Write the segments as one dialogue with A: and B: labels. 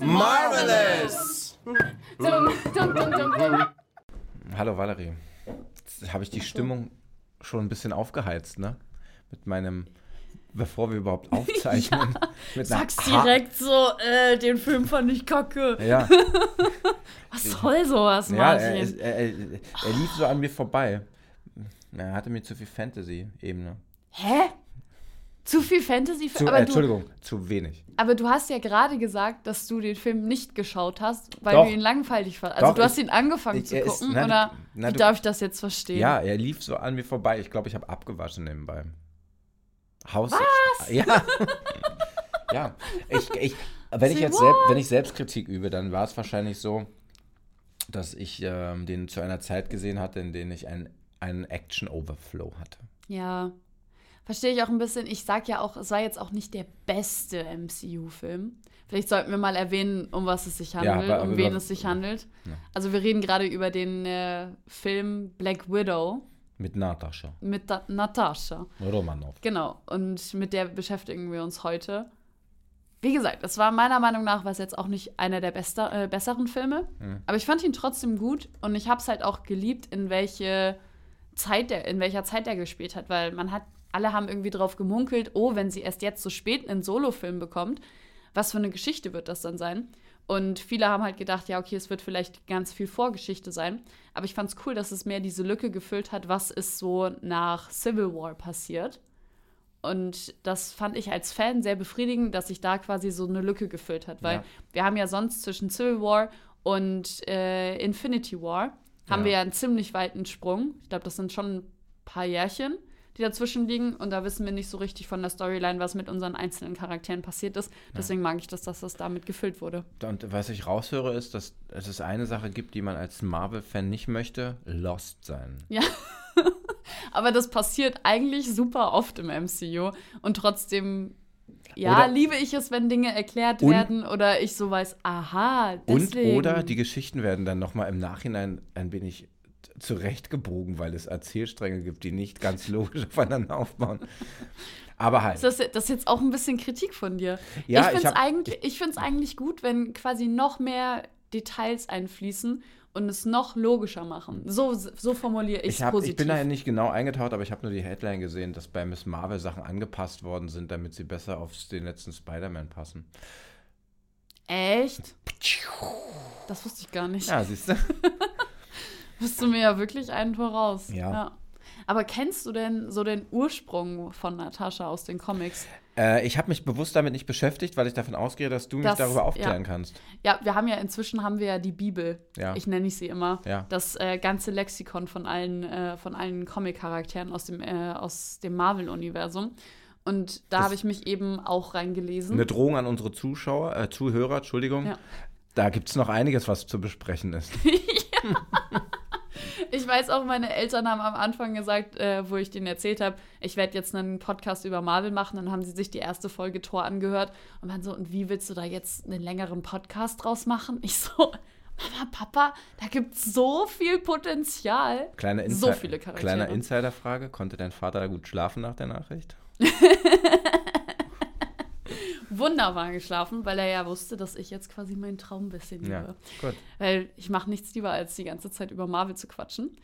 A: Marvelous!
B: Hallo Valerie. Jetzt habe ich die Stimmung schon ein bisschen aufgeheizt, ne? Mit meinem, bevor wir überhaupt aufzeichnen. mit einer
A: Sag's
B: Ha-
A: direkt so, äh, den Film fand ich kacke.
B: Ja,
A: Was soll sowas,
B: ja
A: Martin?
B: er, er, er, er lief so an mir vorbei. Er hatte mir zu viel Fantasy-Ebene.
A: Hä? Zu viel Fantasy?
B: Zu,
A: aber,
B: äh,
A: du,
B: Entschuldigung, zu wenig.
A: aber du hast ja gerade gesagt, dass du den Film nicht geschaut hast, weil
B: Doch.
A: du ihn langweilig fandest. Also
B: Doch,
A: du hast
B: ich-
A: ihn angefangen
B: ich-
A: zu
B: er ist-
A: gucken,
B: nein,
A: oder
B: nein,
A: wie
B: du-
A: darf ich das jetzt verstehen?
B: Ja, er lief so an mir vorbei. Ich glaube, ich habe abgewaschen nebenbei. Haus. Was? Ja. ja. Ich, ich, wenn, ich jetzt selbst, wenn ich Selbstkritik übe, dann war es wahrscheinlich so, dass ich ähm, den zu einer Zeit gesehen hatte, in der ich einen, einen Action-Overflow hatte.
A: Ja. Verstehe ich auch ein bisschen. Ich sag ja auch, es war jetzt auch nicht der beste MCU-Film. Vielleicht sollten wir mal erwähnen, um was es sich
B: Ja,
A: handelt,
B: aber-
A: um wen es sich handelt.
B: Ja.
A: Also wir reden gerade über den äh, Film Black Widow
B: Mit Natascha
A: mit da Natascha.
B: Romanov.
A: Genau. Und mit der beschäftigen wir uns heute. Wie gesagt, es war meiner Meinung nach was jetzt auch nicht einer der bester, äh, besseren Filme.
B: Mhm.
A: Aber ich fand ihn trotzdem gut und ich habe es halt auch geliebt, in welche Zeit der, in welcher Zeit er gespielt hat, weil man hat, alle haben irgendwie drauf gemunkelt, oh, wenn sie erst jetzt so spät einen Solofilm bekommt, was für eine Geschichte wird das dann sein? Und viele haben halt gedacht, ja, okay, es wird vielleicht ganz viel Vorgeschichte sein. Aber ich fand es cool, dass es mehr diese Lücke gefüllt hat, was ist so nach Civil War passiert. Und das fand ich als Fan sehr befriedigend, dass sich da quasi so eine Lücke gefüllt hat. Weil
B: Ja.
A: wir haben ja sonst zwischen Civil War und äh, Infinity War haben
B: Ja.
A: wir ja einen ziemlich weiten Sprung. Ich glaube, das sind schon ein paar Jährchen, die dazwischen liegen. Und da wissen wir nicht so richtig von der Storyline, was mit unseren einzelnen Charakteren passiert ist. Deswegen mag ich das, dass das damit gefüllt wurde.
B: Und was ich raushöre, ist, dass es eine Sache gibt, die man als Marvel-Fan nicht möchte: Lost sein.
A: Ja. Aber das passiert eigentlich super oft im MCU. Und trotzdem, ja,
B: Oder-
A: liebe ich es, wenn Dinge erklärt
B: Und-
A: werden oder ich so weiß, aha,
B: Und
A: deswegen.
B: oder die Geschichten werden dann nochmal im Nachhinein ein wenig zurechtgebogen, weil es Erzählstränge gibt, die nicht ganz logisch aufeinander aufbauen. Aber halt.
A: Das, das ist jetzt auch ein bisschen Kritik von dir.
B: Ja,
A: ich finde es eigentlich, ich find's eigentlich gut, wenn quasi noch mehr Details einfließen und es noch logischer machen. So, so formuliere ich es positiv.
B: ich bin da ja nicht genau eingetaucht, aber ich habe nur die Headline gesehen, dass bei Miss Marvel Sachen angepasst worden sind, damit sie besser auf den letzten Spider-Man passen.
A: Echt? Das wusste ich gar nicht.
B: Ja, siehst du?
A: Bist du mir ja wirklich einen voraus.
B: Ja.
A: Aber kennst du denn so den Ursprung von Natascha aus den Comics?
B: äh, ich habe mich bewusst damit nicht beschäftigt, weil ich davon ausgehe, dass du mich
A: Das-
B: darüber aufklären
A: ja.
B: kannst.
A: Ja, wir haben ja inzwischen haben wir ja die Bibel.
B: Ja.
A: Ich nenne ich sie immer.
B: Ja.
A: Das äh, ganze Lexikon von allen, äh, von allen Comic-Charakteren aus dem, äh, aus dem Marvel-Universum. Und da habe ich mich eben auch reingelesen.
B: Eine Drohung an unsere Zuschauer, äh, Zuhörer, Entschuldigung.
A: Ja.
B: Da gibt es noch einiges, was zu besprechen ist.
A: Ich weiß auch, meine Eltern haben am Anfang gesagt, äh, wo ich denen erzählt habe, ich werde jetzt einen Podcast über Marvel machen. Dann haben sie sich die erste Folge Tor angehört und waren so, und wie willst du da jetzt einen längeren Podcast draus machen? Ich so, Mama, Papa, da gibt es so viel Potenzial.
B: Kleine Insi
A: So viele Charaktere.
B: Kleiner Insiderfrage: Konnte dein Vater gut schlafen nach der Nachricht?
A: Wunderbar geschlafen, weil er ja wusste, dass ich jetzt quasi meinen Traum ein bisschen lebe.
B: Ja, gut.
A: Weil ich mache nichts lieber, als die ganze Zeit über Marvel zu quatschen.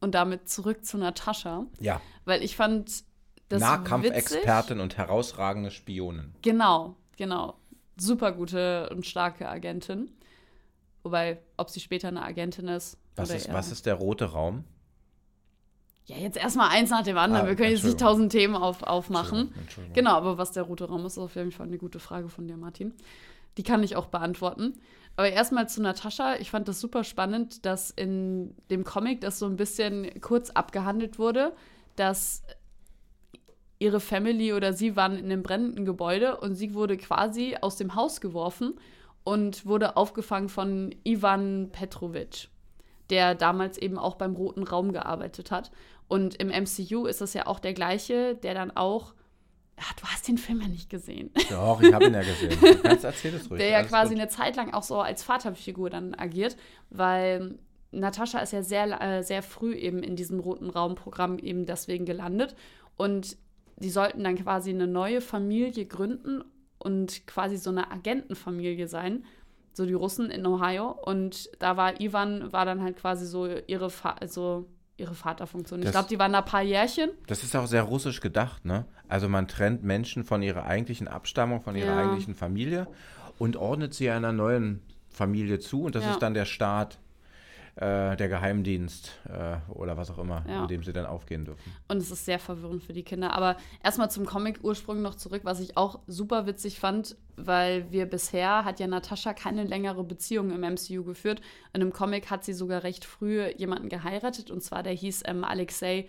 A: Und damit zurück zu Natascha.
B: Ja,
A: Weil ich fand das.
B: Nahkampfexpertin und herausragende Spionin.
A: Genau, genau. Super gute und starke Agentin. Wobei, ob sie später eine Agentin ist.
B: Was ist,
A: eher-
B: was ist der rote Raum?
A: Ja, jetzt erstmal eins nach dem anderen.
B: Ah,
A: Wir können jetzt nicht tausend Themen auf, aufmachen.
B: Entschuldigung, Entschuldigung.
A: Genau, aber was der rote Raum ist, ist auf jeden Fall eine gute Frage von dir, Martin. Die kann ich auch beantworten. Aber erstmal zu Natascha. Ich fand das super spannend, dass in dem Comic das so ein bisschen kurz abgehandelt wurde, dass ihre Family oder sie waren in einem brennenden Gebäude und sie wurde quasi aus dem Haus geworfen und wurde aufgefangen von Ivan Petrovic, der damals eben auch beim Roten Raum gearbeitet hat. Und im MCU ist das ja auch der gleiche, der dann auch Ja, du hast den Film ja nicht gesehen.
B: Doch, ich habe ihn ja gesehen. Du kannst erzähl es ruhig.
A: Der ja quasi
B: gut.
A: eine Zeit lang auch so als Vaterfigur dann agiert, weil Natascha ist ja sehr, äh, sehr früh eben in diesem roten Raumprogramm eben deswegen gelandet. Und die sollten dann quasi eine neue Familie gründen und quasi so eine Agentenfamilie sein. So die Russen in Ohio. Und da war Ivan, war dann halt quasi so ihre, Fa also ihre Vaterfunktion. Ich glaube, die waren da ein paar Jährchen.
B: Das ist auch sehr russisch gedacht, ne? Also man trennt Menschen von ihrer eigentlichen Abstammung, von ihrer
A: Ja.
B: eigentlichen Familie und ordnet sie einer neuen Familie zu und das
A: Ja.
B: ist dann der Staat, äh, der Geheimdienst äh, oder was auch immer,
A: Ja.
B: in dem sie dann aufgehen dürfen.
A: Und es ist sehr verwirrend für die Kinder. Aber erstmal zum Comic-Ursprung noch zurück, was ich auch super witzig fand, weil wir bisher hat ja Natascha keine längere Beziehung im MCU geführt. Und im Comic hat sie sogar recht früh jemanden geheiratet. Und zwar der hieß ähm, Alexei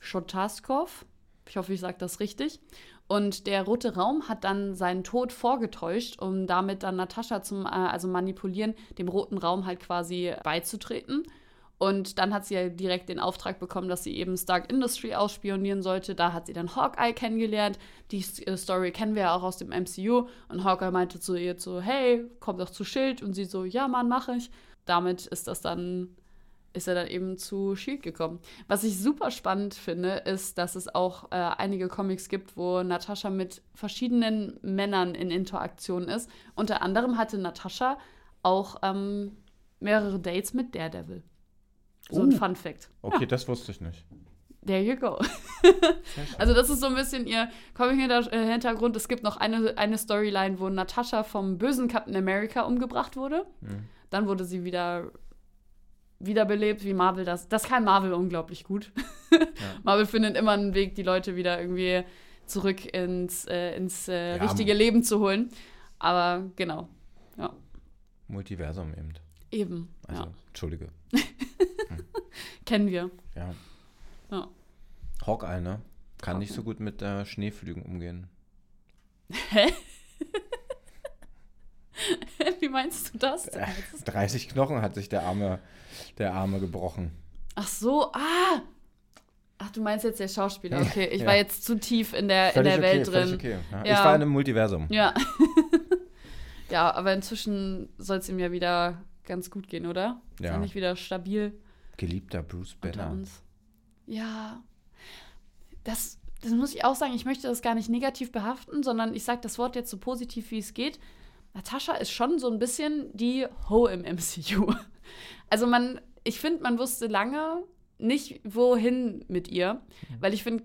A: Schotaskov. Ich hoffe, ich sage das richtig. Und der Rote Raum hat dann seinen Tod vorgetäuscht, um damit dann Natascha zum, äh, also manipulieren, dem Roten Raum halt quasi beizutreten. Und dann hat sie ja direkt den Auftrag bekommen, dass sie eben Stark Industry ausspionieren sollte. Da hat sie dann Hawkeye kennengelernt. Die äh, Story kennen wir ja auch aus dem MCU. Und Hawkeye meinte zu ihr so, hey, komm doch zu Schild. Und sie so, ja, Mann, mache ich. Damit ist das dann, ist er dann eben zu Shield gekommen. Was ich super spannend finde, ist, dass es auch äh, einige Comics gibt, wo Natascha mit verschiedenen Männern in Interaktion ist. Unter anderem hatte Natascha auch ähm, mehrere Dates mit Daredevil. So ein
B: Oh.
A: Fun Fact.
B: Okay, das wusste ich nicht.
A: There you go. Also das ist so ein bisschen ihr Comic-Hintergrund. Es gibt noch eine, eine Storyline, wo Natascha vom bösen Captain America umgebracht wurde.
B: Mhm.
A: Dann wurde sie wieder wiederbelebt, wie Marvel das. Das kann Marvel unglaublich gut. Marvel findet immer einen Weg, die Leute wieder irgendwie zurück ins, äh, ins äh,
B: Ja,
A: richtige Leben zu holen. Aber genau,
B: Multiversum eben.
A: eben.
B: Also,
A: ja.
B: Entschuldige.
A: Kennen wir.
B: Ja.
A: Ja.
B: Hawkeye, ne? Kann nicht so gut mit äh, Schneeflügen umgehen.
A: Hä? wie meinst du das?
B: Äh, 30 Knochen hat sich der Arme, der Arme gebrochen.
A: Ach so, ah! Ach, du meinst jetzt der Schauspieler. Okay, ich
B: Ja.
A: war jetzt zu tief in der, in der
B: okay,
A: Welt drin.
B: okay. Ja.
A: Ja.
B: Ich war in einem Multiversum.
A: Ja. ja, aber inzwischen soll es ihm ja wieder ganz gut gehen, oder? Ist
B: Ja.
A: er nicht wieder stabil
B: Geliebter Bruce
A: unter
B: Banner.
A: uns? Ja. Das, das muss ich auch sagen, ich möchte das gar nicht negativ behaften, sondern ich sage das Wort jetzt so positiv, wie es geht. Natascha ist schon so ein bisschen die Ho im MCU. Also man, ich finde, man wusste lange nicht, wohin mit ihr, weil ich finde,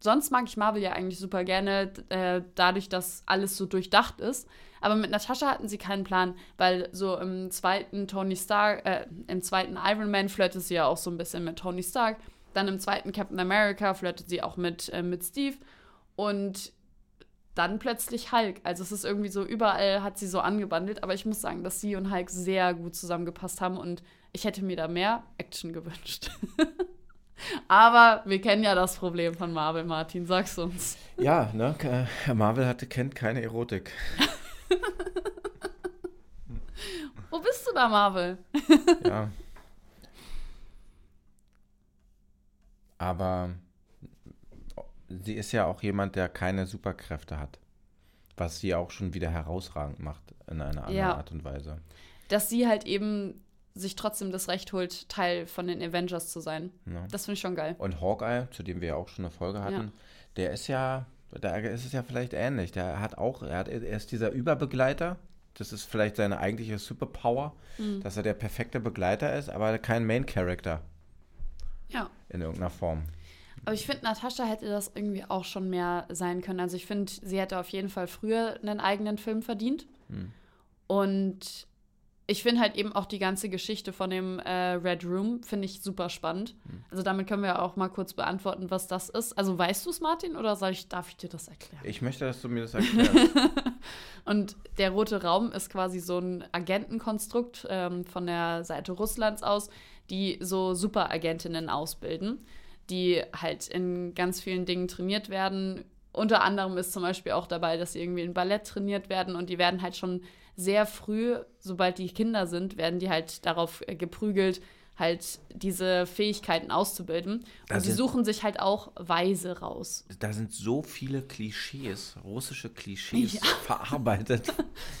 A: sonst mag ich Marvel ja eigentlich super gerne, äh, dadurch, dass alles so durchdacht ist. Aber mit Natascha hatten sie keinen Plan, weil so im zweiten Tony Stark, äh, im zweiten Iron Man flirtet sie ja auch so ein bisschen mit Tony Stark. Dann im zweiten Captain America flirtet sie auch mit, äh, mit Steve. Und dann plötzlich Hulk. Also es ist irgendwie so, überall hat sie so angebandelt. Aber ich muss sagen, dass sie und Hulk sehr gut zusammengepasst haben und ich hätte mir da mehr Action gewünscht. aber wir kennen ja das Problem von Marvel, Martin. Sag's uns.
B: Ja, ne? Marvel hatte, kennt keine Erotik.
A: Wo bist du da, Marvel?
B: Ja. Aber sie ist ja auch jemand, der keine Superkräfte hat. Was sie auch schon wieder herausragend macht in einer anderen
A: Ja.
B: Art und Weise.
A: Dass sie halt eben sich trotzdem das Recht holt, Teil von den Avengers zu sein.
B: Ne?
A: Das finde ich schon geil.
B: Und Hawkeye, zu dem wir ja auch schon eine Folge hatten, der ist ja, da ist es ja vielleicht ähnlich. Der hat auch, er, hat, er ist dieser Überbegleiter. Das ist vielleicht seine eigentliche Superpower,
A: Mhm.
B: dass er der perfekte Begleiter ist, aber kein Main Character
A: Ja.
B: in irgendeiner Form.
A: Aber ich finde, Natascha hätte das irgendwie auch schon mehr sein können. Also ich finde, sie hätte auf jeden Fall früher einen eigenen Film verdient.
B: Hm.
A: Und ich finde halt eben auch die ganze Geschichte von dem äh, Red Room, finde ich super spannend.
B: Hm.
A: Also damit können wir auch mal kurz beantworten, was das ist. Also weißt du es, Martin, oder soll ich, darf ich dir das erklären?
B: Ich möchte, dass du mir das erklärst.
A: Und der rote Raum ist quasi so ein Agentenkonstrukt ähm, von der Seite Russlands aus, die so Superagentinnen ausbilden, die halt in ganz vielen Dingen trainiert werden. Unter anderem ist zum Beispiel auch dabei, dass sie irgendwie in Ballett trainiert werden und die werden halt schon sehr früh, sobald die Kinder sind, werden die halt darauf äh, geprügelt, halt diese Fähigkeiten auszubilden.
B: Da
A: Und sie suchen sich halt auch Weise raus.
B: Da sind so viele Klischees, russische Klischees
A: Ja.
B: verarbeitet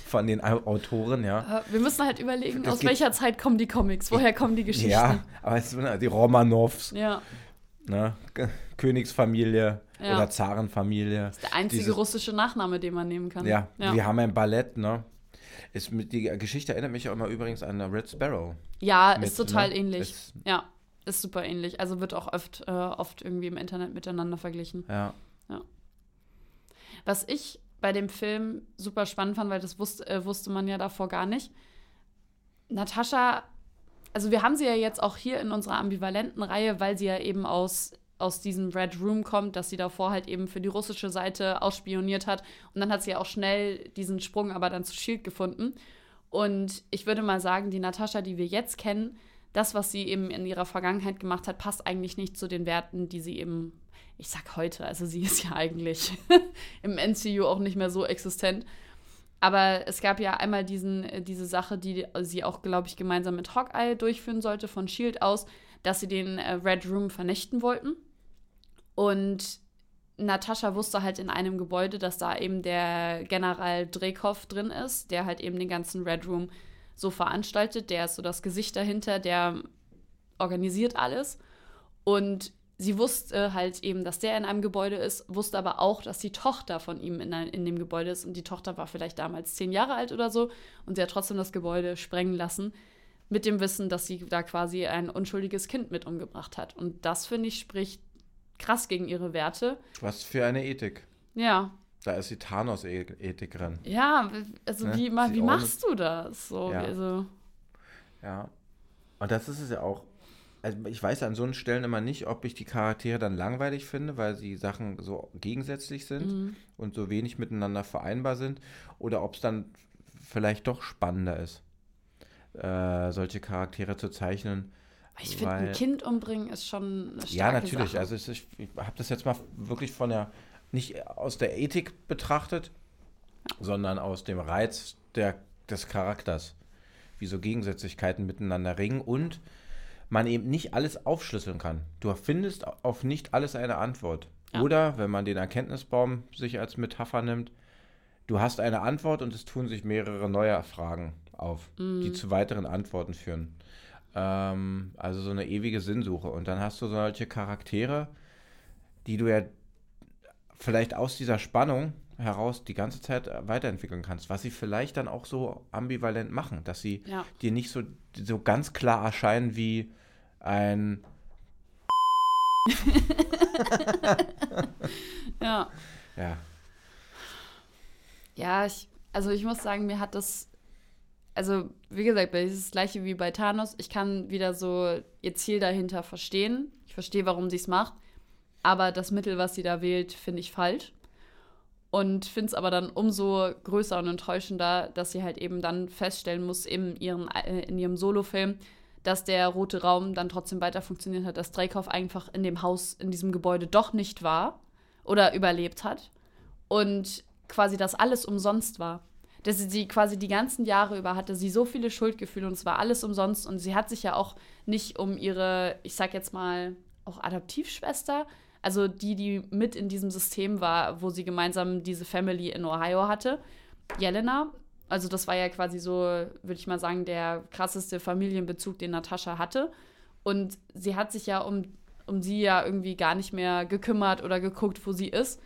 B: von den Au- Autoren, ja.
A: Äh, Wir müssen halt überlegen,
B: Das
A: aus welcher Zeit kommen die Comics, woher kommen die Geschichten.
B: Ja, aber es sind die Romanows,
A: Ja,
B: ne? Königsfamilie
A: Ja.
B: oder Zarenfamilie.
A: der einzige
B: Dieses-
A: russische Nachname, den man nehmen kann.
B: Ja,
A: ja.
B: wir haben ein Ballett, ne? Ist die Geschichte erinnert mich auch immer übrigens an Red Sparrow.
A: Ja,
B: mit,
A: ist total
B: ne?
A: ähnlich.
B: Ist-
A: ja, ist super ähnlich. Also wird auch oft, äh, oft irgendwie im Internet miteinander verglichen.
B: Ja.
A: Was ich bei dem Film super spannend fand, weil das wusste, äh, wusste man ja davor gar nicht. Natascha, also wir haben sie ja jetzt auch hier in unserer ambivalenten Reihe, weil sie ja eben aus, aus diesem Red Room kommt, dass sie davor halt eben für die russische Seite ausspioniert hat. Und dann hat sie ja auch schnell diesen Sprung aber dann zu Shield gefunden. Und ich würde mal sagen, die Natascha, die wir jetzt kennen, das, was sie eben in ihrer Vergangenheit gemacht hat, passt eigentlich nicht zu den Werten, die sie eben, ich sag heute, also sie ist ja eigentlich im NCU auch nicht mehr so existent. Aber es gab ja einmal diesen, äh, diese Sache, die sie auch, glaube ich, gemeinsam mit Hawkeye durchführen sollte, von Shield aus, dass sie den äh, Red Room vernichten wollten. Und Natascha wusste halt in einem Gebäude, dass da eben der General Dreykov drin ist, der halt eben den ganzen Red Room so veranstaltet. Der ist so das Gesicht dahinter, der organisiert alles. Und sie wusste halt eben, dass der in einem Gebäude ist, wusste aber auch, dass die Tochter von ihm in, in dem Gebäude ist. Und die Tochter war vielleicht damals zehn Jahre alt oder so. Und sie hat trotzdem das Gebäude sprengen lassen, mit dem Wissen, dass sie da quasi ein unschuldiges Kind mit umgebracht hat. Und das, finde ich, spricht krass gegen ihre Werte.
B: Was für eine Ethik.
A: Ja,
B: Da ist die Thanos-Ethik drin.
A: ja, also
B: Ne?
A: wie, wie machst du das? So,
B: Ja.
A: also,
B: Ja. Und das ist es ja auch. Also ich weiß an so einen Stellen immer nicht, ob ich die Charaktere dann langweilig finde, weil sie Sachen so gegensätzlich sind
A: mhm.
B: und so wenig miteinander vereinbar sind, oder ob es dann vielleicht doch spannender ist, äh, solche Charaktere zu zeichnen.
A: ich finde, ein Kind umbringen ist schon eine starke
B: Ja, natürlich.
A: Sache.
B: Also ist, ich habe das jetzt mal wirklich von der, nicht aus der Ethik betrachtet, sondern aus dem Reiz der, des Charakters. Wie so Gegensätzlichkeiten miteinander ringen und man eben nicht alles aufschlüsseln kann. Du findest auf nicht alles eine Antwort.
A: Ja.
B: Oder, wenn man den Erkenntnisbaum sich als Metapher nimmt, du hast eine Antwort und es tun sich mehrere neue Fragen auf,
A: Mhm.
B: die zu weiteren Antworten führen. Ähm, also so eine ewige Sinnsuche. Und dann hast du solche Charaktere, die du ja vielleicht aus dieser Spannung heraus die ganze Zeit weiterentwickeln kannst, was sie vielleicht dann auch so ambivalent machen, dass sie
A: Ja.
B: dir nicht so, so ganz klar erscheinen wie ein
A: ja.
B: ja,
A: Ja, ich, also ich muss sagen, mir hat das, also wie gesagt, das ist das gleiche wie bei Thanos. Ich kann wieder so ihr Ziel dahinter verstehen. Ich verstehe, warum sie es macht. Aber das Mittel, was sie da wählt, finde ich falsch. Und finde es aber dann umso größer und enttäuschender, dass sie halt eben dann feststellen muss, in ihrem, äh, in ihrem Solofilm, dass der rote Raum dann trotzdem weiter funktioniert hat, dass Dreykov einfach in dem Haus, in diesem Gebäude doch nicht war oder überlebt hat. Und quasi das alles umsonst war. Dass sie, quasi die ganzen Jahre über hatte sie so viele Schuldgefühle und es war alles umsonst und sie hat sich ja auch nicht um ihre, ich sag jetzt mal, auch Adoptivschwester, also die, die mit in diesem System war, wo sie gemeinsam diese Family in Ohio hatte, Jelena. Also das war ja quasi so, würde ich mal sagen, der krasseste Familienbezug, den Natascha hatte. Und sie hat sich ja um, um sie ja irgendwie gar nicht mehr gekümmert oder geguckt, wo sie ist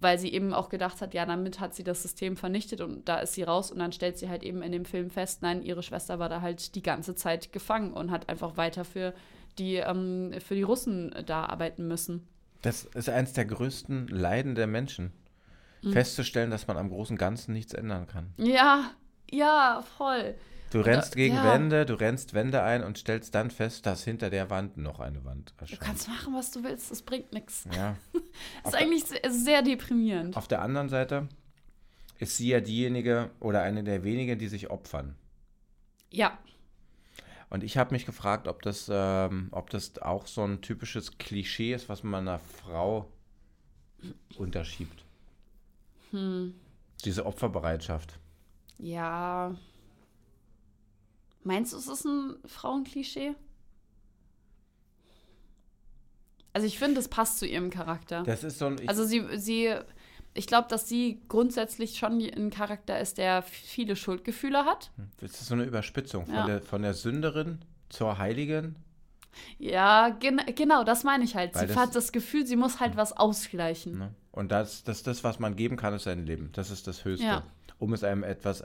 A: weil sie eben auch gedacht hat, ja, damit hat sie das System vernichtet und da ist sie raus und dann stellt sie halt eben in dem Film fest, nein, ihre Schwester war da halt die ganze Zeit gefangen und hat einfach weiter für die, ähm, für die Russen da arbeiten müssen.
B: das ist eines der größten Leiden der Menschen. Festzustellen, dass man am großen Ganzen nichts ändern kann.
A: Ja, ja, voll.
B: Du rennst gegen
A: ja.
B: Wände, du rennst Wände ein und stellst dann fest, dass hinter der Wand noch eine Wand
A: Du
B: erscheint.
A: kannst machen, was du willst, das bringt nichts.
B: Ja.
A: Das ist eigentlich sehr, sehr deprimierend.
B: Auf der anderen Seite ist sie ja diejenige oder eine der wenigen, die sich opfern.
A: Ja,
B: Und ich habe mich gefragt, ob das, ähm, ob das auch so ein typisches Klischee ist, was man einer Frau unterschiebt.
A: Hm,
B: Diese Opferbereitschaft.
A: ja. Meinst du, es ist ein Frauenklischee? Also ich finde, das passt zu ihrem Charakter.
B: Das ist so ein.
A: Also sie, sie, ich glaube, dass sie grundsätzlich schon ein Charakter ist, der viele Schuldgefühle hat.
B: das ist so eine Überspitzung von,
A: Ja.
B: der, von der Sünderin zur Heiligen.
A: Ja, gen genau, das meine ich halt.
B: Weil
A: sie
B: das-
A: hat das Gefühl, sie muss halt was ausgleichen.
B: Ne? Und das, das, das, was man geben kann, ist sein Leben. Das ist das Höchste.
A: Ja.
B: Um es einem etwas,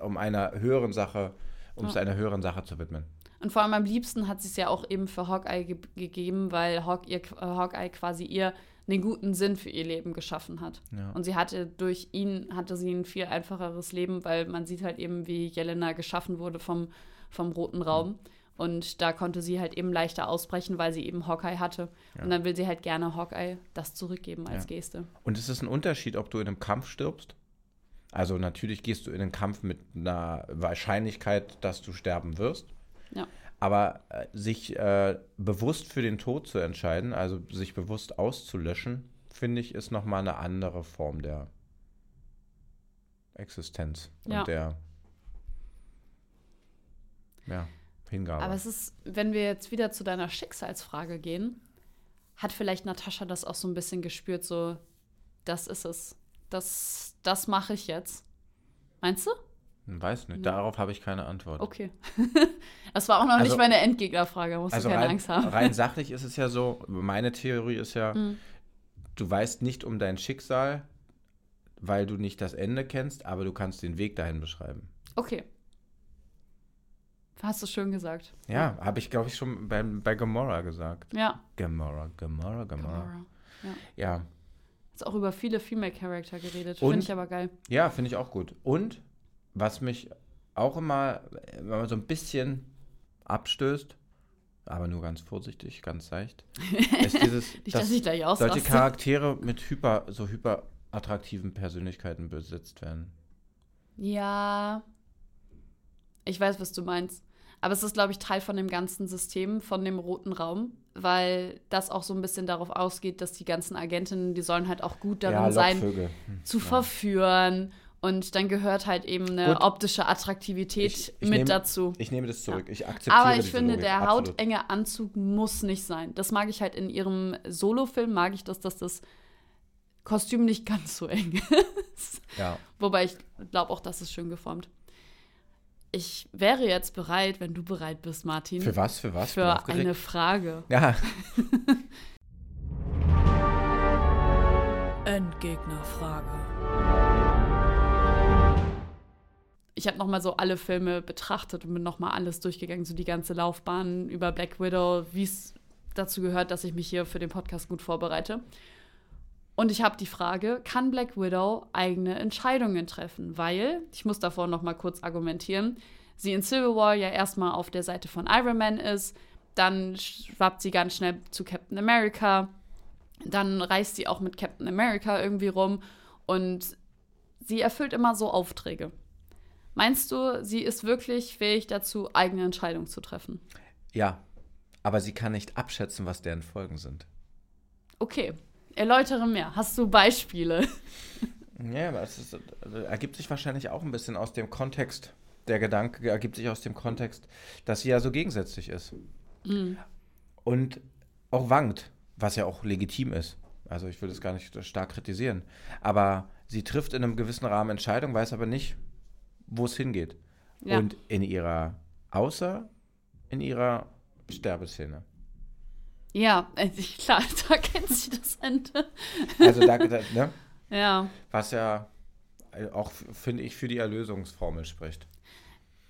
B: um einer höheren Sache, um es
A: Ja.
B: einer höheren Sache zu widmen.
A: Und vor allem am liebsten hat sie es ja auch eben für Hawkeye ge gegeben, weil Hawk ihr, äh, Hawkeye quasi ihr einen guten Sinn für ihr Leben geschaffen hat.
B: Ja.
A: Und sie hatte durch ihn, hatte sie ein viel einfacheres Leben, weil man sieht halt eben, wie Jelena geschaffen wurde vom, vom roten Raum. Und da konnte sie halt eben leichter ausbrechen, weil sie eben Hawkeye hatte.
B: Ja.
A: Und dann will sie halt gerne Hawkeye das zurückgeben als
B: Ja.
A: Geste.
B: Und es ist ein Unterschied, ob du in einem Kampf stirbst. Also natürlich gehst du in den Kampf mit einer Wahrscheinlichkeit, dass du sterben wirst.
A: Ja.
B: Aber äh, sich äh, bewusst für den Tod zu entscheiden, also sich bewusst auszulöschen, finde ich, ist nochmal eine andere Form der Existenz
A: Ja.
B: und der ja, Hingabe.
A: Aber es ist, wenn wir jetzt wieder zu deiner Schicksalsfrage gehen, hat vielleicht Natascha das auch so ein bisschen gespürt, so, das ist es. Das, das mache ich jetzt. Meinst du?
B: Hm, Weiß nicht, darauf habe ich keine Antwort.
A: Okay. das war auch noch
B: Also-
A: nicht meine Endgegnerfrage, musst
B: Also
A: du keine
B: rein,
A: Angst haben.
B: rein sachlich ist es ja so, meine Theorie ist ja,
A: Mhm.
B: du weißt nicht um dein Schicksal, weil du nicht das Ende kennst, aber du kannst den Weg dahin beschreiben.
A: Okay. Hast du schön gesagt.
B: Ja, habe ich, glaube ich, schon bei, bei Gamora gesagt.
A: Ja.
B: Gamora, Gamora, Gamora.
A: Gamora.
B: Ja,
A: Jetzt auch über viele Female Character geredet. Finde ich aber geil.
B: ja finde ich auch gut. Und was mich auch immer, wenn man so ein bisschen abstößt, aber nur ganz vorsichtig, ganz leicht, ist dieses,
A: Nicht, dass ich gleich
B: solche. Charaktere mit hyper, so hyperattraktiven Persönlichkeiten besetzt werden.
A: Ja. Ich weiß, was du meinst. Aber es ist, glaube ich, Teil von dem ganzen System, von dem roten Raum, weil das auch so ein bisschen darauf ausgeht, dass die ganzen Agentinnen, die sollen halt auch gut darin sein,
B: Lockvögel. Hm,
A: zu
B: ja.
A: verführen. Und dann gehört halt eben eine
B: Gut.
A: optische Attraktivität
B: Ich- ich
A: mit
B: nehm-
A: dazu.
B: Ich nehme das zurück. Ich akzeptiere
A: Aber ich finde,
B: Logik.
A: der
B: Absolut.
A: hautenge Anzug muss nicht sein. Das mag ich halt in ihrem Solofilm, mag ich, dass das, das Kostüm nicht ganz so eng ist.
B: Ja.
A: Wobei ich glaube auch, das ist schön geformt. Ich wäre jetzt bereit, wenn du bereit bist, Martin,
B: Für was? Für was?
A: Für eine Frage.
B: Ja,
A: Endgegnerfrage. Ich habe nochmal so alle Filme betrachtet und bin nochmal alles durchgegangen, so die ganze Laufbahn über Black Widow, wie es dazu gehört, dass ich mich hier für den Podcast gut vorbereite. Und ich habe die Frage, kann Black Widow eigene Entscheidungen treffen? Weil, ich muss davor noch mal kurz argumentieren, sie in Civil War ja erstmal auf der Seite von Iron Man ist, dann schwappt sie ganz schnell zu Captain America, dann reist sie auch mit Captain America irgendwie rum und sie erfüllt immer so Aufträge. Meinst du, sie ist wirklich fähig dazu, eigene Entscheidungen zu treffen?
B: ja. Aber sie kann nicht abschätzen, was deren Folgen sind.
A: Okay, erläutere mehr. Hast du Beispiele?
B: Ja, aber es ist, also ergibt sich wahrscheinlich auch ein bisschen aus dem Kontext, der Gedanke ergibt sich aus dem Kontext, dass sie ja so gegensätzlich ist. Und auch wankt, was ja auch legitim ist. Also ich will das gar nicht stark kritisieren. Aber sie trifft in einem gewissen Rahmen Entscheidungen, weiß aber nicht, wo es hingeht.
A: Ja.
B: Und in ihrer, außer in ihrer Sterbeszene.
A: Ja, äh, klar, da kennt sie das Ende.
B: Also da, da ne?
A: Ja.
B: was ja auch, finde ich, für die Erlösungsformel spricht.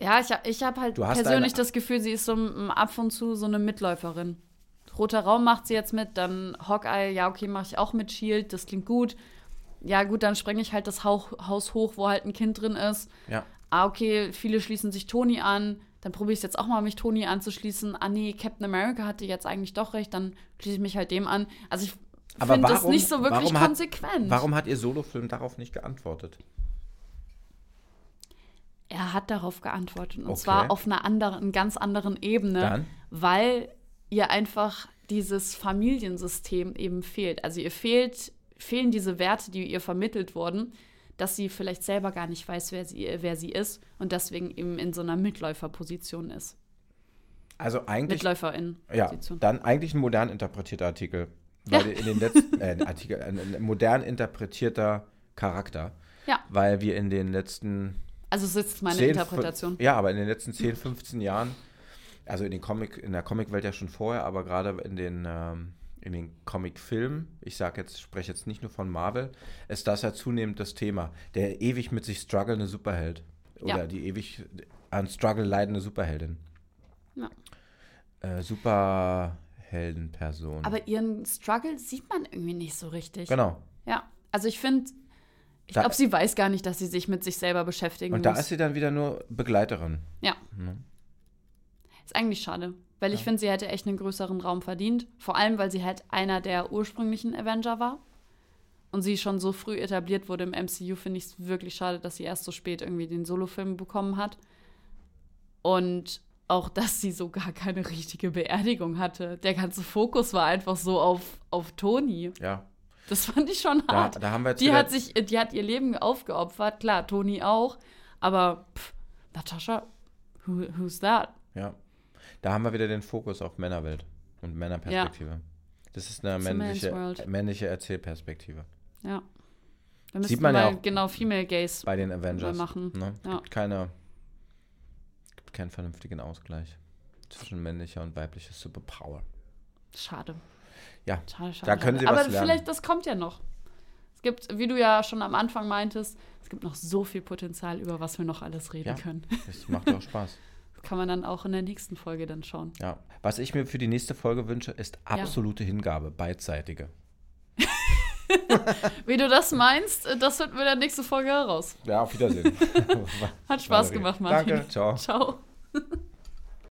A: Ja, ich, ich habe halt persönlich das Gefühl, sie ist so ab und zu so eine Mitläuferin. Roter Raum macht sie jetzt mit, dann Hawkeye, ja, okay, mache ich auch mit Shield, das klingt gut. Ja, gut, dann sprenge ich halt das Hauch, Haus hoch, wo halt ein Kind drin ist.
B: Ja.
A: Ah, okay, viele schließen sich Tony an. Dann probiere ich es jetzt auch mal, mich Tony anzuschließen. Ah, nee, Captain America hatte jetzt eigentlich doch recht, dann schließe ich mich halt dem an. Also ich finde das nicht so wirklich
B: warum hat-
A: konsequent.
B: Warum hat ihr Solofilm darauf nicht geantwortet?
A: Er hat darauf geantwortet. Und
B: Okay.
A: zwar auf einer anderen, ganz anderen Ebene,
B: Dann?
A: weil ihr einfach dieses Familiensystem eben fehlt. Also ihr fehlt, fehlen diese Werte, die ihr vermittelt wurden, dass sie vielleicht selber gar nicht weiß, wer sie, wer sie ist und deswegen eben in so einer Mitläuferposition ist.
B: Also eigentlich, ja,
A: Mitläuferin-Position.
B: dann eigentlich ein modern interpretierter Artikel. Weil in den letzten, äh, Artikel, ein modern interpretierter Charakter.
A: Ja.
B: Weil wir in den letzten
A: Also es ist meine
B: 10,
A: Interpretation.
B: Ja, aber in den letzten 10, 15 Jahren, also in, den Comic, in der Comicwelt ja schon vorher, aber gerade in den, ähm, in den Comicfilmen, ich sage jetzt, spreche jetzt nicht nur von Marvel, ist das ja zunehmend das Thema. Der ewig mit sich strugglende Superheld. Oder
A: Ja.
B: die ewig an Struggle leidende Superheldin.
A: Ja.
B: Äh, Superheldenperson.
A: Aber ihren Struggle sieht man irgendwie nicht so richtig.
B: genau.
A: Ja, also ich finde, ich glaube, sie weiß gar nicht, dass sie sich mit sich selber beschäftigen
B: Und
A: muss.
B: da ist sie dann wieder nur Begleiterin.
A: ja,
B: Ne?
A: Ist eigentlich schade, weil ich finde, sie hätte echt einen größeren Raum verdient. Vor allem, weil sie halt einer der ursprünglichen Avenger war. Und sie schon so früh etabliert wurde im MCU, finde ich es wirklich schade, dass sie erst so spät irgendwie den Solofilm bekommen hat. Und auch, dass sie so gar keine richtige Beerdigung hatte. Der ganze Fokus war einfach so auf, auf Toni.
B: Ja.
A: Das fand ich schon
B: Da,
A: hart.
B: da haben wir jetzt
A: Die hat sich, die hat ihr Leben aufgeopfert, klar, Toni auch, aber pff, Natascha, who, who's that?
B: Ja. Da haben wir wieder den Fokus auf Männerwelt und Männerperspektive. Das ist eine
A: It's
B: männliche, männliche Erzählperspektive.
A: Ja. Wir müssen
B: Sieht man ja auch
A: genau Female Gaze.
B: Bei den Avengers.
A: machen.
B: Ne?
A: Ja.
B: Gibt keine, gibt keinen vernünftigen Ausgleich zwischen männlicher und weiblicher Superpower.
A: Schade.
B: Ja,
A: Schade, schade.
B: da können
A: schade.
B: Sie was
A: Aber
B: lernen.
A: vielleicht, das kommt ja noch. Es gibt, wie du ja schon am Anfang meintest, es gibt noch so viel Potenzial, über was wir noch alles reden
B: Ja.
A: können.
B: Das macht doch Spaß.
A: Kann man dann auch in der nächsten Folge dann schauen.
B: Ja. Was ich mir für die nächste Folge wünsche, ist absolute Hingabe, beidseitige.
A: Wie du das meinst, äh, das finden wir in der nächsten Folge heraus.
B: Ja, auf Wiedersehen.
A: Hat Spaß
B: Valerie.
A: gemacht, Martin.
B: Danke, ciao.
A: Ciao.